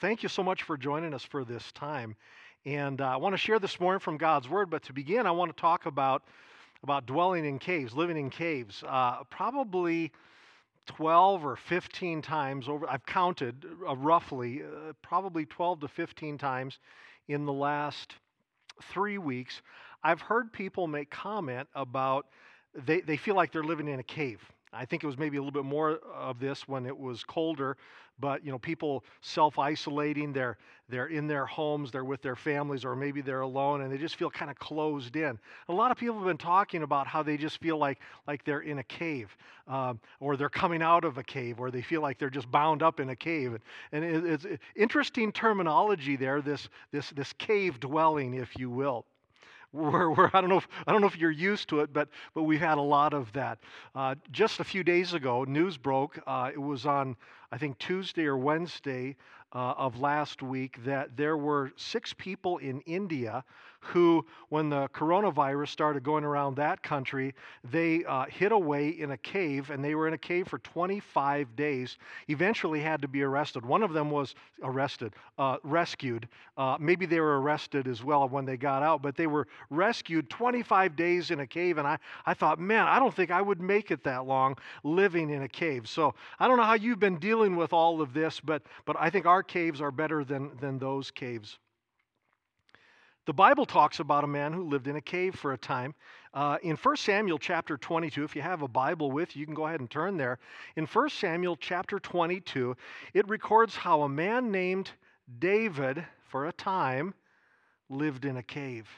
Thank you so much for joining us for this time. And uh, I want to share this morning from God's Word, but to begin, I want to talk about, about dwelling in caves, living in caves. Uh, probably 12 or 15 times over, I've counted uh, roughly, uh, probably 12 to 15 times in the last three weeks, I've heard people make comment about they, they feel like they're living in a cave. I think it was maybe a little bit more of this when it was colder, but you know, people self-isolating, they're they're in their homes, they're with their families, or maybe they're alone, and they just feel kind of closed in. A lot of people have been talking about how they just feel like like they're in a cave, um, or they're coming out of a cave, or they feel like they're just bound up in a cave. And it, it's interesting terminology there. This this this cave dwelling, if you will. We're, we're, I, don't know if, I don't know if you're used to it, but, but we've had a lot of that. Uh, just a few days ago, news broke. Uh, it was on, I think, Tuesday or Wednesday uh, of last week that there were six people in India who, when the coronavirus started going around that country, they uh, hid away in a cave and they were in a cave for 25 days. Eventually had to be arrested. One of them was arrested, uh, rescued. Uh, maybe they were arrested as well when they got out, but they were rescued 25 days in a cave. And I, I thought, man, I don't think I would make it that long living in a cave. So I don't know how you've been dealing with all of this, but, but I think our caves are better than, than those caves. The Bible talks about a man who lived in a cave for a time. Uh, in 1 Samuel chapter 22, if you have a Bible with you, you can go ahead and turn there. In 1 Samuel chapter 22, it records how a man named David, for a time, lived in a cave.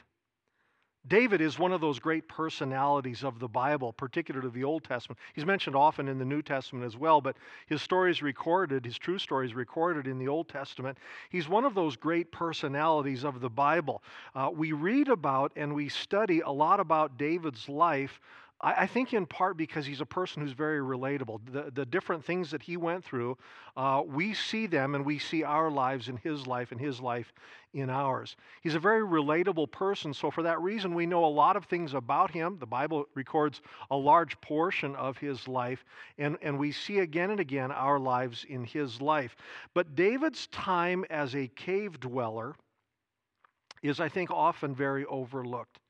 David is one of those great personalities of the Bible, particularly the Old Testament. He's mentioned often in the New Testament as well, but his story is recorded, his true story is recorded in the Old Testament. He's one of those great personalities of the Bible. Uh, we read about and we study a lot about David's life I, think in part because he's a person who's very relatable. The, the different things that he went through, uh, we see them and we see our lives in his life and his life in ours. He's a very relatable person, so for that reason, we know a lot of things about him. The Bible records a large portion of his life, and, and we see again and again our lives in his life. But David's time as a cave dweller is, I think, often very overlooked.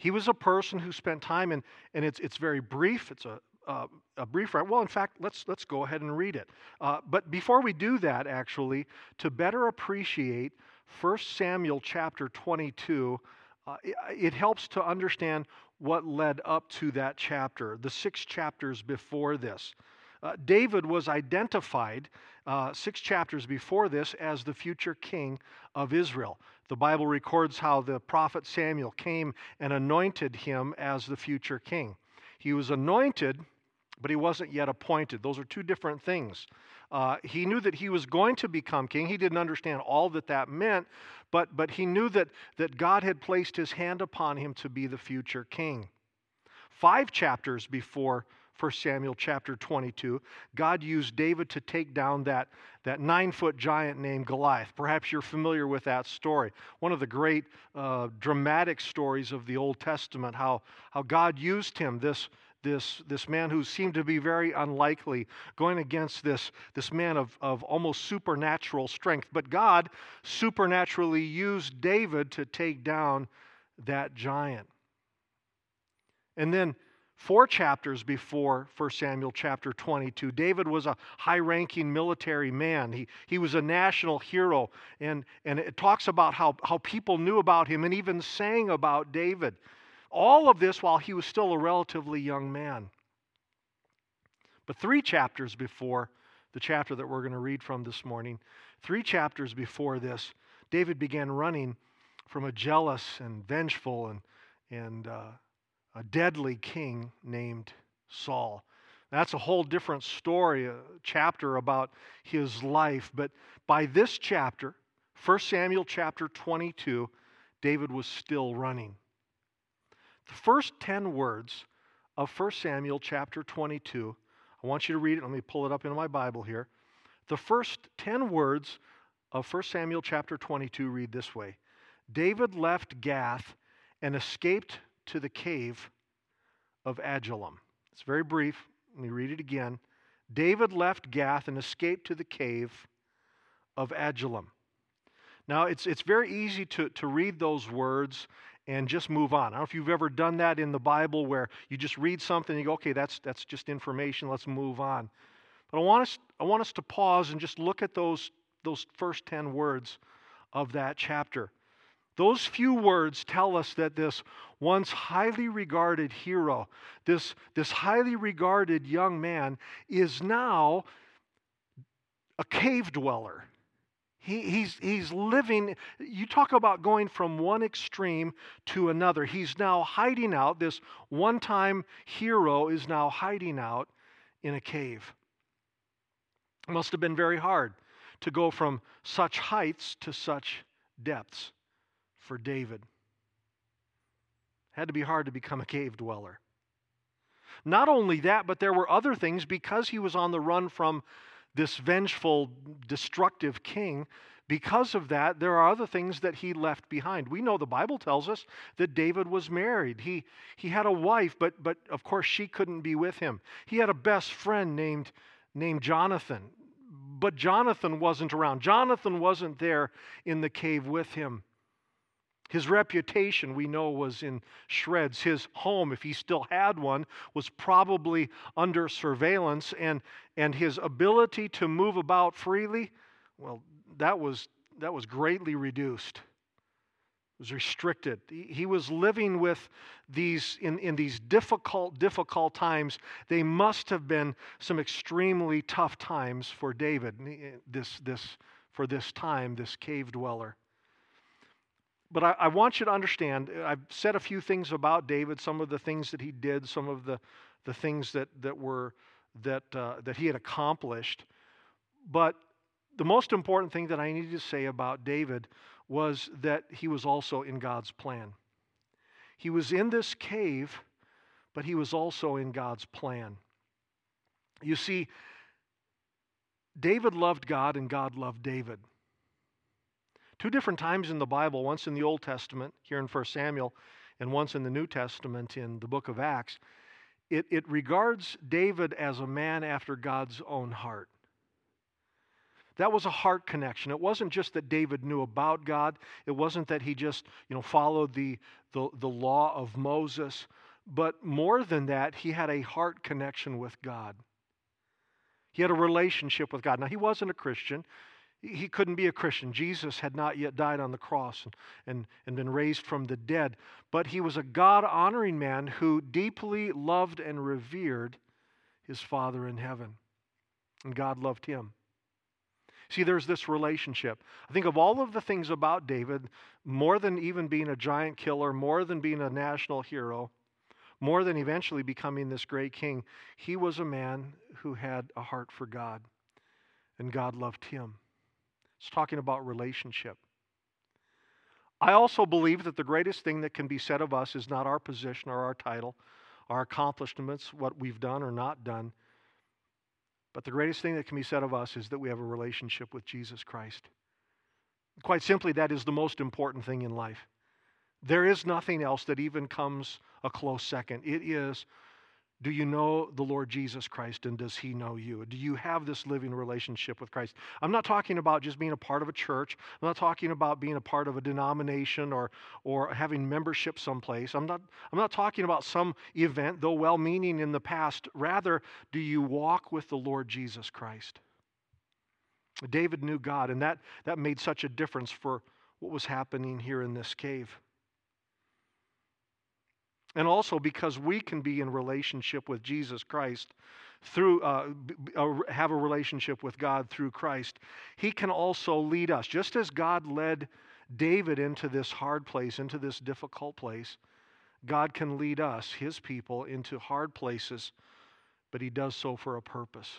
He was a person who spent time, and, and it's, it's very brief. It's a, uh, a brief write. Well, in fact, let's, let's go ahead and read it. Uh, but before we do that, actually, to better appreciate 1 Samuel chapter 22, uh, it, it helps to understand what led up to that chapter, the six chapters before this. Uh, David was identified uh, six chapters before this as the future king of Israel. The Bible records how the prophet Samuel came and anointed him as the future king. He was anointed, but he wasn't yet appointed. Those are two different things. Uh, he knew that he was going to become king. He didn't understand all that that meant, but, but he knew that, that God had placed his hand upon him to be the future king. Five chapters before 1 Samuel chapter 22, God used David to take down that, that nine foot giant named Goliath. Perhaps you're familiar with that story. One of the great uh, dramatic stories of the Old Testament, how, how God used him, this, this, this man who seemed to be very unlikely, going against this, this man of, of almost supernatural strength. But God supernaturally used David to take down that giant. And then Four chapters before 1 Samuel chapter 22, David was a high ranking military man. He, he was a national hero. And, and it talks about how, how people knew about him and even sang about David. All of this while he was still a relatively young man. But three chapters before the chapter that we're going to read from this morning, three chapters before this, David began running from a jealous and vengeful and, and uh, a deadly king named Saul. That's a whole different story, a chapter about his life. But by this chapter, 1 Samuel chapter 22, David was still running. The first 10 words of 1 Samuel chapter 22, I want you to read it. Let me pull it up in my Bible here. The first 10 words of 1 Samuel chapter 22 read this way David left Gath and escaped to the cave of Adullam. It's very brief. Let me read it again. David left Gath and escaped to the cave of Adullam. Now, it's, it's very easy to, to read those words and just move on. I don't know if you've ever done that in the Bible where you just read something and you go, okay, that's, that's just information, let's move on. But I want us, I want us to pause and just look at those, those first 10 words of that chapter. Those few words tell us that this once highly regarded hero, this, this highly regarded young man, is now a cave dweller. He, he's, he's living, you talk about going from one extreme to another. He's now hiding out. This one time hero is now hiding out in a cave. It must have been very hard to go from such heights to such depths for David. Had to be hard to become a cave dweller. Not only that, but there were other things because he was on the run from this vengeful, destructive king. Because of that, there are other things that he left behind. We know the Bible tells us that David was married. He, he had a wife, but, but of course she couldn't be with him. He had a best friend named, named Jonathan, but Jonathan wasn't around. Jonathan wasn't there in the cave with him. His reputation, we know, was in shreds. His home, if he still had one, was probably under surveillance, and, and his ability to move about freely, well, that was, that was greatly reduced. It was restricted. He, was living with these, in, in these difficult, difficult times. They must have been some extremely tough times for David, eh, this, this, for this time, this cave dweller. But I, I, want you to understand, uh, I've said a few things about David, some of the things that he did, some of the, the things that, that were that, uh, that he had accomplished. But the most important thing that I needed to say about David was that he was also in God's plan. He was in this cave, but he was also in God's plan. You see, David loved God and God loved David. Two different times in the Bible, once in the Old Testament, here in 1 Samuel, and once in the New Testament in the book of Acts, it, it regards David as a man after God's own heart. That was a heart connection. It wasn't just that David knew about God. It wasn't that he just, you know, followed the, the, the law of Moses. But more than that, he had a heart connection with God. He had a relationship with God. Now, he wasn't a Christian he couldn't be a Christian. Jesus had not yet died on the cross and, and, and been raised from the dead. But he was a God honoring man who deeply loved and revered his Father in heaven. And God loved him. See, there's this relationship. I think of all of the things about David, more than even being a giant killer, more than being a national hero, more than eventually becoming this great king, he was a man who had a heart for God. And God loved him. It's talking about relationship. I also believe that the greatest thing that can be said of us is not our position or our title, our accomplishments, what we've done or not done. But the greatest thing that can be said of us is that we have a relationship with Jesus Christ. Quite simply, that is the most important thing in life. There is nothing else that even comes a close second. It is do you know the Lord Jesus Christ and does he know you? Do you have this living relationship with Christ? I'm not talking about just being a part of a church. I'm not talking about being a part of a denomination or, or having membership someplace. I'm not, I'm not talking about some event, though well meaning in the past. Rather, do you walk with the Lord Jesus Christ? David knew God, and that, that made such a difference for what was happening here in this cave. And also because we can be in relationship with Jesus Christ through uh, have a relationship with God through Christ, He can also lead us. Just as God led David into this hard place, into this difficult place, God can lead us, His people, into hard places, but He does so for a purpose.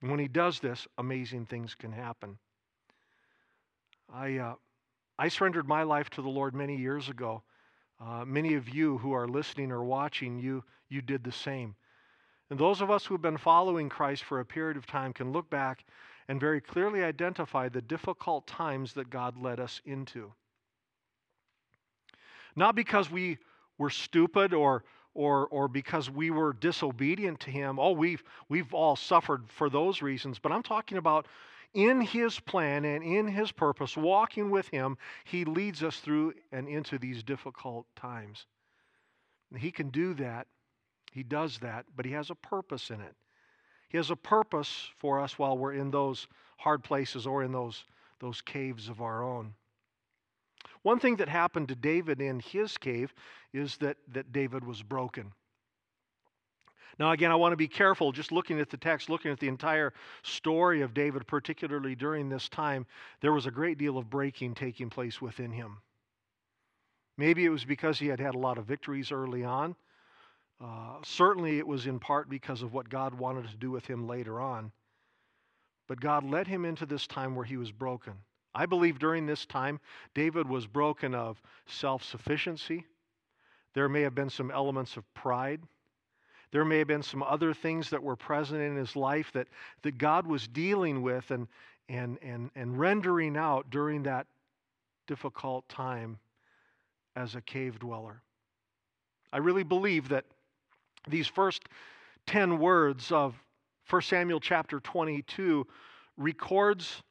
And when He does this, amazing things can happen. I, uh, I surrendered my life to the Lord many years ago. Uh, many of you who are listening or watching, you, you did the same. And those of us who have been following Christ for a period of time can look back and very clearly identify the difficult times that God led us into. Not because we were stupid or, or, or because we were disobedient to Him. Oh, we've, we've all suffered for those reasons. But I'm talking about in His plan and in His purpose, walking with Him, He leads us through and into these difficult times. He can do that. He does that, but He has a purpose in it. He has a purpose for us while we're in those hard places or in those, those caves of our own. One thing that happened to David in his cave is that, that David was broken. Now, again, I want to be careful just looking at the text, looking at the entire story of David, particularly during this time. There was a great deal of breaking taking place within him. Maybe it was because he had had a lot of victories early on. Uh, certainly, it was in part because of what God wanted to do with him later on. But God led him into this time where he was broken. I believe during this time, David was broken of self sufficiency. There may have been some elements of pride. There may have been some other things that were present in his life that, that God was dealing with and, and, and, and rendering out during that difficult time as a cave dweller. I really believe that these first 10 words of 1 Samuel chapter 22 records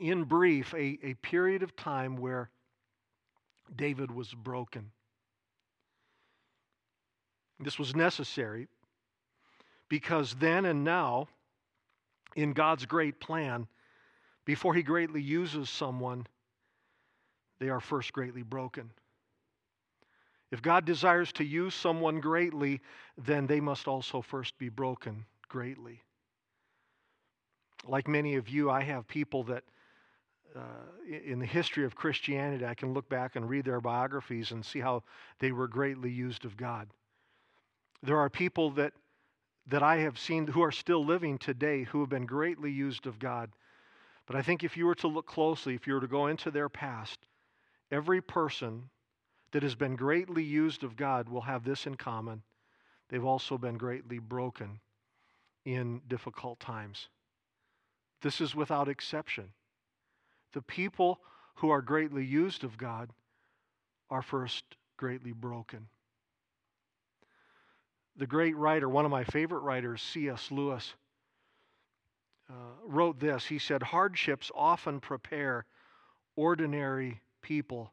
in brief a, a period of time where David was broken. This was necessary because then and now, in God's great plan, before He greatly uses someone, they are first greatly broken. If God desires to use someone greatly, then they must also first be broken greatly. Like many of you, I have people that uh, in the history of Christianity, I can look back and read their biographies and see how they were greatly used of God. There are people that, that I have seen who are still living today who have been greatly used of God. But I think if you were to look closely, if you were to go into their past, every person that has been greatly used of God will have this in common. They've also been greatly broken in difficult times. This is without exception. The people who are greatly used of God are first greatly broken. The great writer, one of my favorite writers, C.S. Lewis, uh, wrote this. He said, Hardships often prepare ordinary people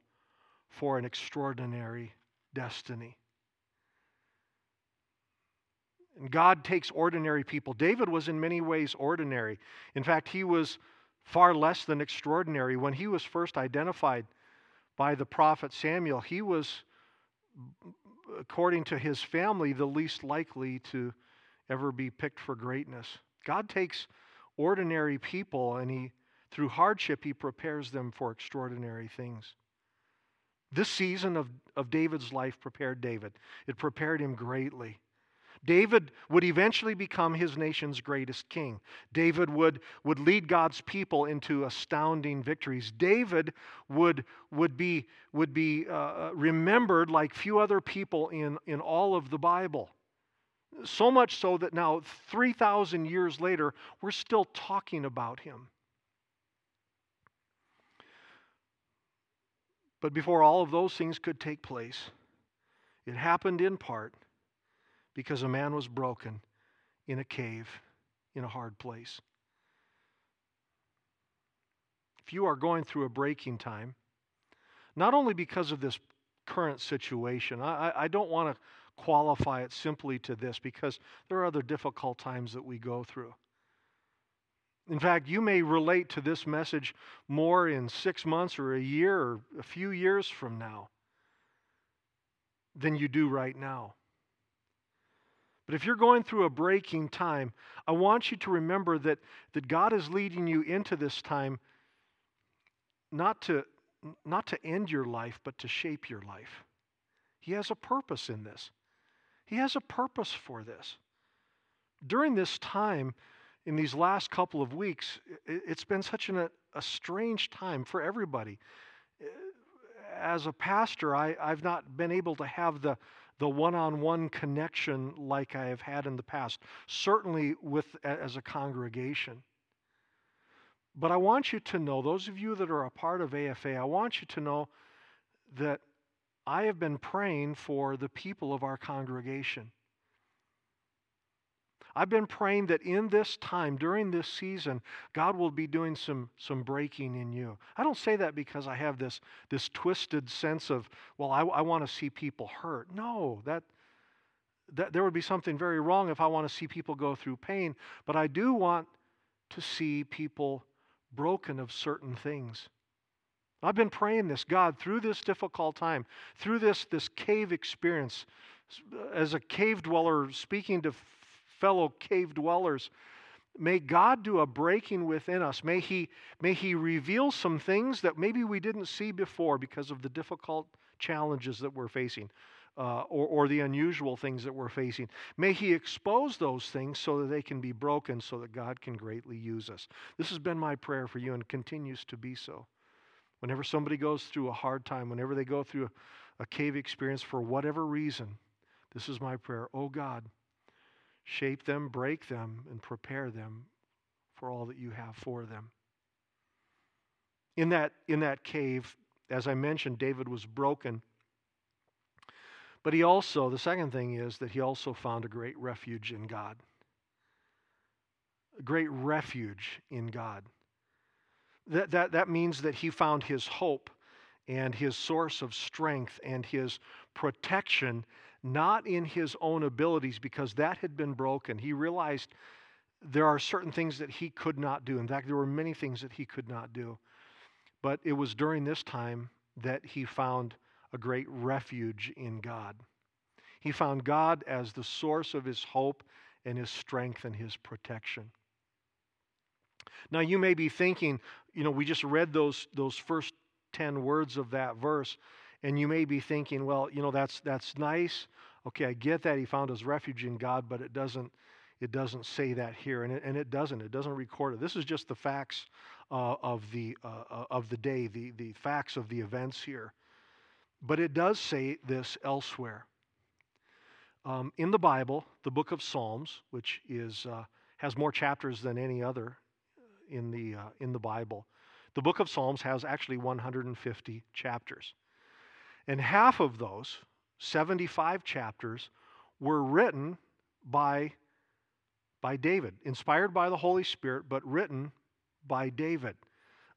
for an extraordinary destiny. And God takes ordinary people. David was in many ways ordinary. In fact, he was far less than extraordinary. When he was first identified by the prophet Samuel, he was according to his family, the least likely to ever be picked for greatness. God takes ordinary people and he through hardship he prepares them for extraordinary things. This season of, of David's life prepared David. It prepared him greatly. David would eventually become his nation's greatest king. David would, would lead God's people into astounding victories. David would, would be, would be uh, uh remembered like few other people in, in all of the Bible. So much so that now, 3,000 years later, we're still talking about him. But before all of those things could take place, it happened in part because a man was broken in a cave in a hard place. If you are going through a breaking time, not only because of this current situation, I, I don't want to qualify it simply to this because there are other difficult times that we go through. In fact, you may relate to this message more in six months or a year or a few years from now than you do right now. But if you're going through a breaking time, I want you to remember that, that God is leading you into this time not to, not to end your life, but to shape your life. He has a purpose in this. He has a purpose for this. During this time, in these last couple of weeks, it's been such an, a strange time for everybody. Eh, as a pastor, I, I've not been able to have the, the one-on-one connection like I have had in the past, certainly with as a congregation. But I want you to know, those of you that are a part of AFA, I want you to know that I have been praying for the people of our congregation. I've been praying that in this time, during this season, God will be doing some, some breaking in you. I don't say that because I have this, this twisted sense of, well, I, I want to see people hurt. No, that, that there would be something very wrong if I want to see people go through pain. But I do want to see people broken of certain things. I've been praying this, God, through this difficult time, through this, this cave experience, as a cave dweller speaking to fellow cave dwellers, may God do a breaking within us. May he, may he reveal some things that maybe we didn't see before because of the difficult challenges that we're facing. Uh, or, or the unusual things that we're facing. May He expose those things so that they can be broken, so that God can greatly use us. This has been my prayer for you and continues to be so. Whenever somebody goes through a hard time, whenever they go through a, a cave experience for whatever reason, this is my prayer. Oh God, shape them, break them, and prepare them for all that you have for them. In that, in that cave, as I mentioned, David was broken. But he also, the second thing is that he also found a great refuge in God. A great refuge in God. That, that, that means that he found his hope and his source of strength and his protection not in his own abilities because that had been broken. He realized there are certain things that he could not do. In fact, there were many things that he could not do. But it was during this time that he found a great refuge in God. He found God as the source of his hope and his strength and his protection. Now, you may be thinking, you know, we just read those, those first 10 words of that verse, and you may be thinking, well, you know, that's, that's nice. Okay, I get that he found his refuge in God, but it doesn't, it doesn't say that here, and it, and it doesn't. It doesn't record it. This is just the facts uh, of, the, uh, uh of the day, the, the facts of the events here. But it does say this elsewhere. Um, in the Bible, the book of Psalms, which is, uh, has more chapters than any other in the, uh, in the Bible. The book of Psalms has actually 150 chapters. And half of those, 75 chapters, were written by, by David, inspired by the Holy Spirit, but written by David.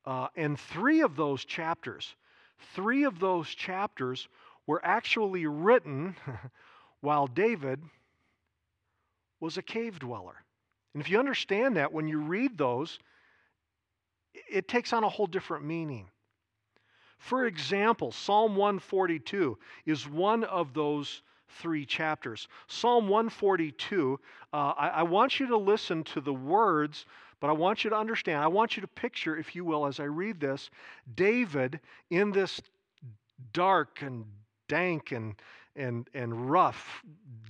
Uh, and three of those chapters, three of those chapters were actually written while David was a cave dweller. And if you understand that, when you read those, it takes on a whole different meaning. For example, Psalm 142 is one of those three chapters. Psalm 142, uh, I, I want you to listen to the words, but I want you to understand, I want you to picture, if you will, as I read this, David in this dark and dank and, and, and rough,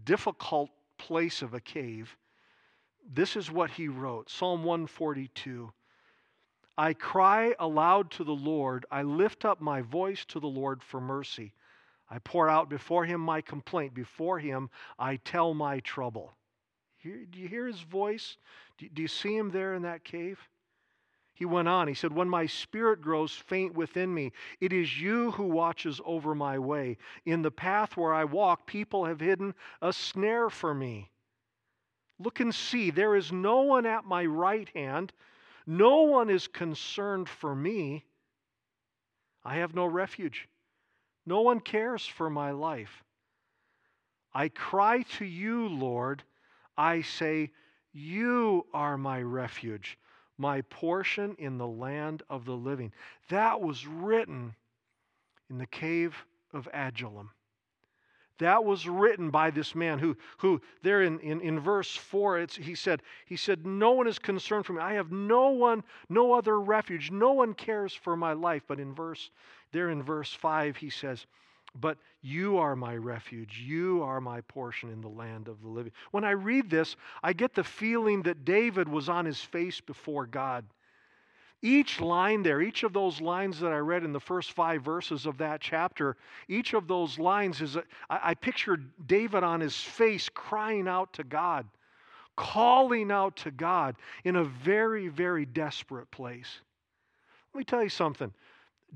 difficult place of a cave. This is what he wrote Psalm 142. I cry aloud to the Lord. I lift up my voice to the Lord for mercy. I pour out before him my complaint. Before him, I tell my trouble. do you hear his voice? Do, you see him there in that cave? He went on. He said, When my spirit grows faint within me, it is you who watches over my way. In the path where I walk, people have hidden a snare for me. Look and see, there is no one at my right hand no one is concerned for me. I have no refuge. No one cares for my life. I cry to you, Lord. I say, You are my refuge, my portion in the land of the living. That was written in the cave of Adullam. That was written by this man who, who there in, in, in verse 4, it's, he, said, he said, No one is concerned for me. I have no one, no other refuge. No one cares for my life. But in verse, there in verse 5, he says, But you are my refuge. You are my portion in the land of the living. When I read this, I get the feeling that David was on his face before God. Each line there, each of those lines that I read in the first five verses of that chapter, each of those lines is, a, I, I picture David on his face crying out to God, calling out to God in a very, very desperate place. Let me tell you something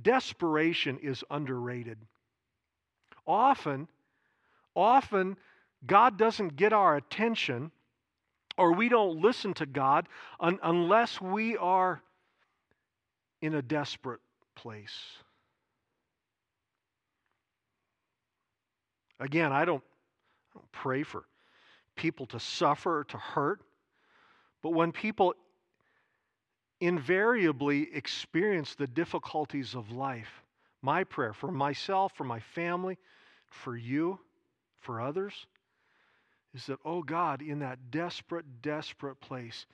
desperation is underrated. Often, often, God doesn't get our attention or we don't listen to God un- unless we are in a desperate place. Again, I don't, I don't pray for people to suffer to hurt, but when people invariably experience the difficulties of life, my prayer for myself, for my family, for you, for others, is that, oh God, in that desperate, desperate place,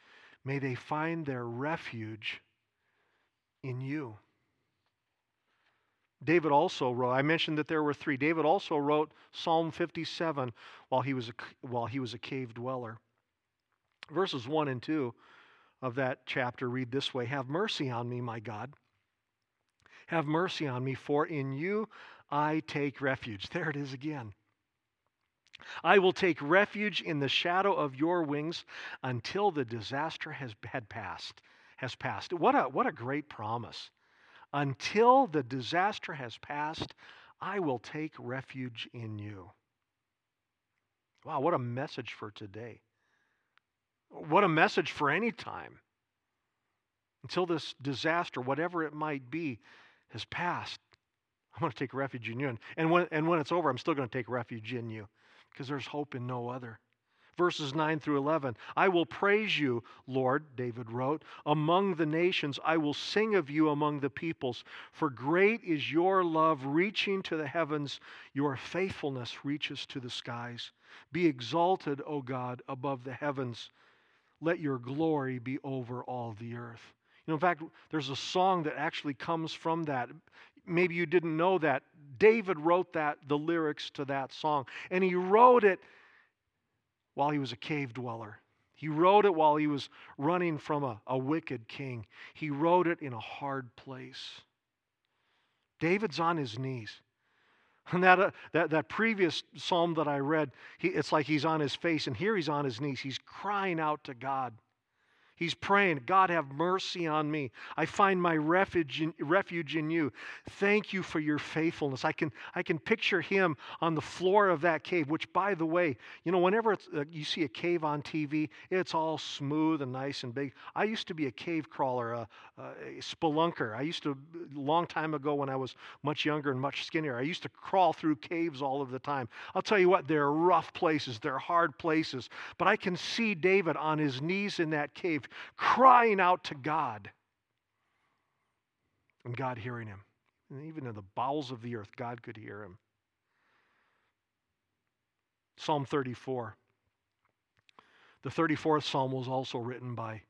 may they find their refuge in you. David also wrote, I mentioned that there were three. David also wrote Psalm 57 while he was a, while he was a cave dweller. Verses 1 and 2 of that chapter read this way Have mercy on me, my God. Have mercy on me, for in you I take refuge. There it is again. I will take refuge in the shadow of your wings until the disaster has had passed. Has passed. What a, what a great promise. Until the disaster has passed, I will take refuge in you. Wow, what a message for today. What a message for any time. Until this disaster, whatever it might be, has passed, I'm going to take refuge in you. And when, and when it's over, I'm still going to take refuge in you because there's hope in no other. Verses 9 through 11 I will praise you, Lord, David wrote, among the nations. I will sing of you among the peoples. For great is your love reaching to the heavens, your faithfulness reaches to the skies. Be exalted, O God, above the heavens. Let your glory be over all the earth. You know, in fact, there's a song that actually comes from that. Maybe you didn't know that. David wrote that, the lyrics to that song. And he wrote it while he was a cave dweller. He wrote it while he was running from a, a wicked king. He wrote it in a hard place. David's on his knees. And that, uh, that, that previous psalm that I read, he, it's like he's on his face, and here he's on his knees. He's crying out to God. He's praying, God, have mercy on me. I find my refuge in, refuge in you. Thank you for your faithfulness. I can, I can picture him on the floor of that cave, which, by the way, you know, whenever uh, you see a cave on TV, it's all smooth and nice and big. I used to be a cave crawler, a, a spelunker. I used to, a long time ago when I was much younger and much skinnier, I used to crawl through caves all of the time. I'll tell you what, they're rough places, they're hard places. But I can see David on his knees in that cave crying out to God. And God hearing him. And even in the bowels of the earth, God could hear him. Psalm 34. The 34th psalm was also written by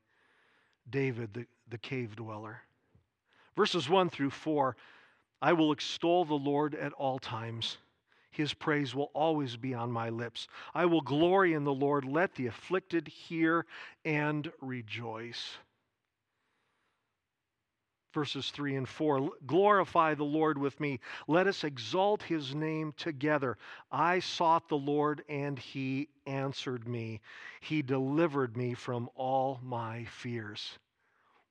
David, the, the cave dweller. Verses 1 through 4 I will extol the Lord at all times. His praise will always be on my lips. I will glory in the Lord. Let the afflicted hear and rejoice. Verses 3 and 4 Glorify the Lord with me. Let us exalt his name together. I sought the Lord, and he answered me. He delivered me from all my fears.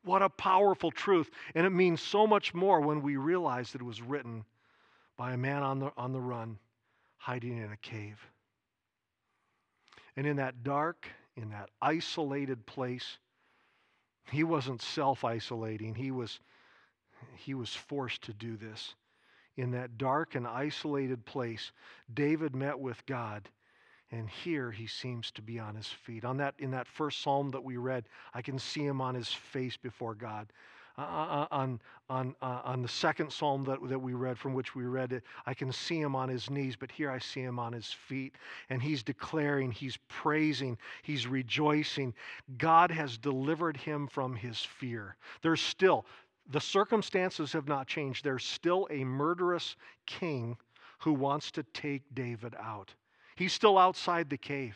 What a powerful truth. And it means so much more when we realize that it was written by a man on the, on the run hiding in a cave. And in that dark, in that isolated place, he wasn't self isolating. He was, he was forced to do this. In that dark and isolated place, David met with God. And here he seems to be on his feet. On that, in that first psalm that we read, I can see him on his face before God. Uh, uh, on, on, uh, on the second psalm that, that we read, from which we read it, I can see him on his knees, but here I see him on his feet. And he's declaring, he's praising, he's rejoicing. God has delivered him from his fear. There's still, the circumstances have not changed. There's still a murderous king who wants to take David out. He's still outside the cave.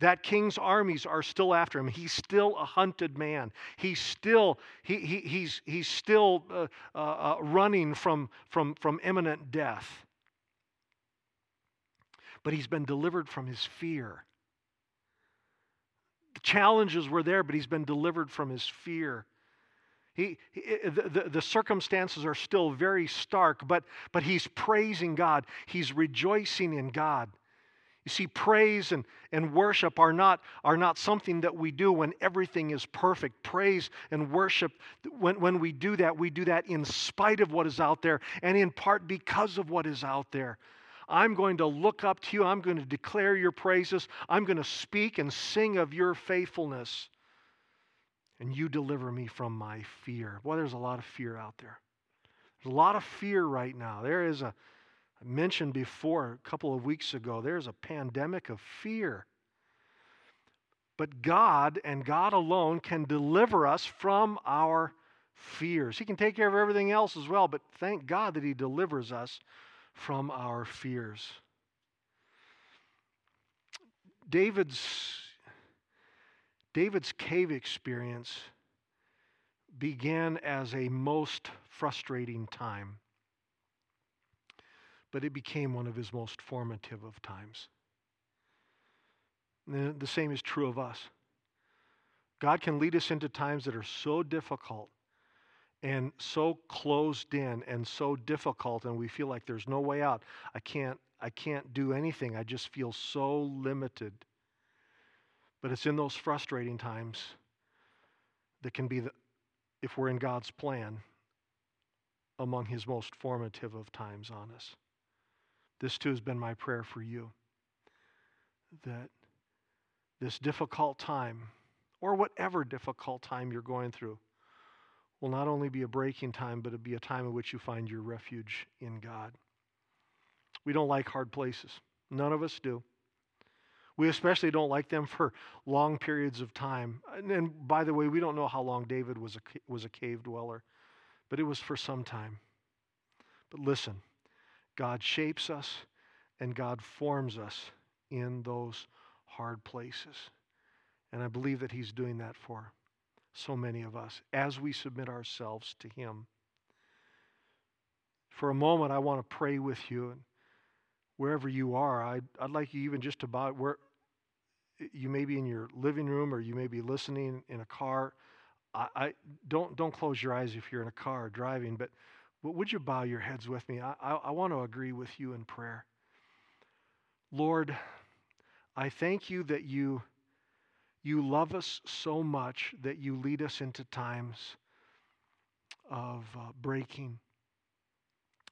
That king's armies are still after him. He's still a hunted man. He's still, he, he, he's, he's still uh, uh, uh, running from, from, from imminent death. But he's been delivered from his fear. The challenges were there, but he's been delivered from his fear. He, he the, the circumstances are still very stark, but, but he's praising God. He's rejoicing in God You see, praise and, and worship are not, are not something that we do when everything is perfect. Praise and worship, when, when we do that, we do that in spite of what is out there and in part because of what is out there. I'm going to look up to you. I'm going to declare your praises. I'm going to speak and sing of your faithfulness. And you deliver me from my fear. Boy, there's a lot of fear out there. There's a lot of fear right now. There is a, mentioned before a couple of weeks ago, there's a pandemic of fear. But God and God alone can deliver us from our fears. He can take care of everything else as well, but thank God that He delivers us from our fears. David's, David's cave experience began as a most frustrating time but it became one of his most formative of times. And the same is true of us. God can lead us into times that are so difficult and so closed in and so difficult and we feel like there's no way out. I can't I can't do anything. I just feel so limited. But it's in those frustrating times that can be the if we're in God's plan among his most formative of times on us. This too has been my prayer for you that this difficult time, or whatever difficult time you're going through, will not only be a breaking time, but it'll be a time in which you find your refuge in God. We don't like hard places. None of us do. We especially don't like them for long periods of time. And, and by the way, we don't know how long David was a, was a cave dweller, but it was for some time. But listen, God shapes us and God forms us in those hard places. And I believe that He's doing that for so many of us as we submit ourselves to Him. For a moment, I want to pray with you. And wherever you are, I'd, I'd like you even just to bow where you may be in your living room or you may be listening in a car. I, I don't don't close your eyes if you're in a car driving, but would you bow your heads with me? I, I, I want to agree with you in prayer. Lord, I thank you that you, you love us so much that you lead us into times of uh, breaking.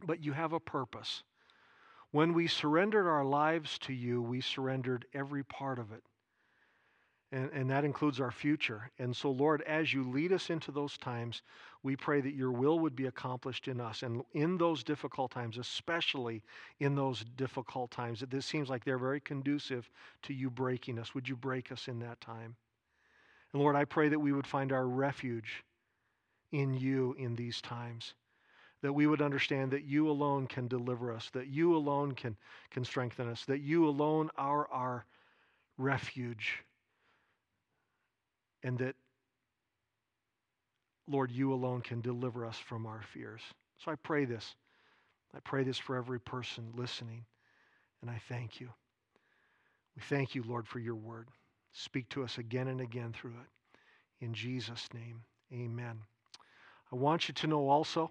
But you have a purpose. When we surrendered our lives to you, we surrendered every part of it and, and that includes our future. And so, Lord, as you lead us into those times, we pray that your will would be accomplished in us. And in those difficult times, especially in those difficult times, that this seems like they're very conducive to you breaking us. Would you break us in that time? And Lord, I pray that we would find our refuge in you in these times. That we would understand that you alone can deliver us, that you alone can, can strengthen us, that you alone are our refuge and that, Lord, you alone can deliver us from our fears. So I pray this. I pray this for every person listening, and I thank you. We thank you, Lord, for your word. Speak to us again and again through it. In Jesus' name, amen. I want you to know also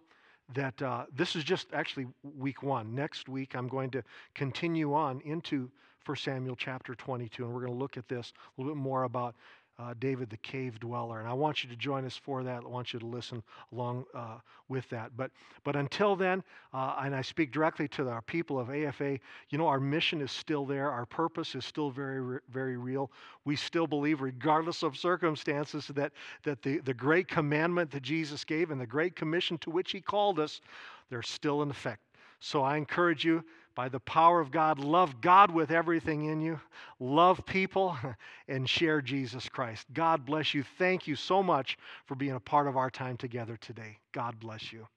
that uh, this is just actually week one. Next week, I'm going to continue on into 1 Samuel chapter 22, and we're going to look at this a little bit more about uh, David the cave dweller. And I want you to join us for that. I want you to listen along uh, with that. But, but until then, uh, and I speak directly to our people of AFA, you know, our mission is still there. Our purpose is still very, very real. We still believe, regardless of circumstances, that, that the, the great commandment that Jesus gave and the great commission to which he called us, they're still in effect. So I encourage you by the power of God, love God with everything in you, love people, and share Jesus Christ. God bless you. Thank you so much for being a part of our time together today. God bless you.